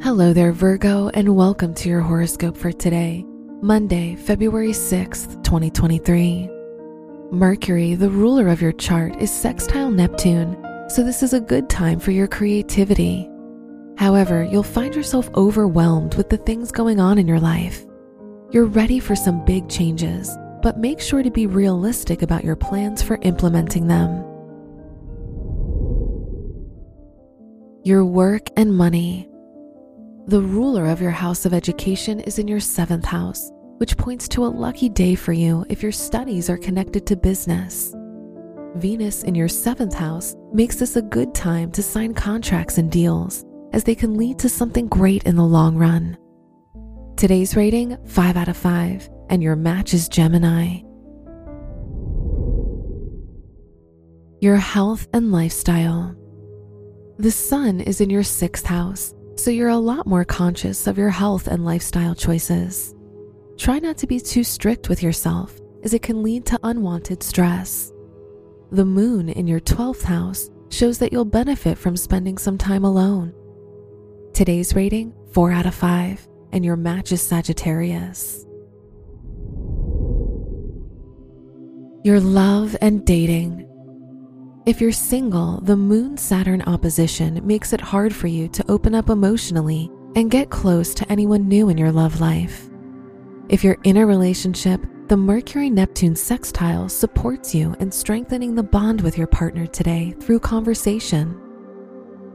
Hello there, Virgo, and welcome to your horoscope for today, Monday, February 6th, 2023. Mercury, the ruler of your chart, is sextile Neptune, so this is a good time for your creativity. However, you'll find yourself overwhelmed with the things going on in your life. You're ready for some big changes, but make sure to be realistic about your plans for implementing them. Your work and money. The ruler of your house of education is in your seventh house, which points to a lucky day for you if your studies are connected to business. Venus in your seventh house makes this a good time to sign contracts and deals, as they can lead to something great in the long run. Today's rating 5 out of 5, and your match is Gemini. Your health and lifestyle. The sun is in your sixth house, so you're a lot more conscious of your health and lifestyle choices. Try not to be too strict with yourself, as it can lead to unwanted stress. The moon in your 12th house shows that you'll benefit from spending some time alone. Today's rating 4 out of 5, and your match is Sagittarius. Your love and dating. If you're single, the Moon Saturn opposition makes it hard for you to open up emotionally and get close to anyone new in your love life. If you're in a relationship, the Mercury Neptune sextile supports you in strengthening the bond with your partner today through conversation.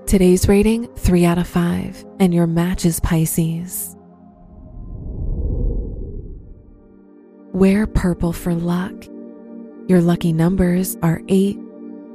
Today's rating 3 out of 5, and your match is Pisces. Wear purple for luck. Your lucky numbers are 8,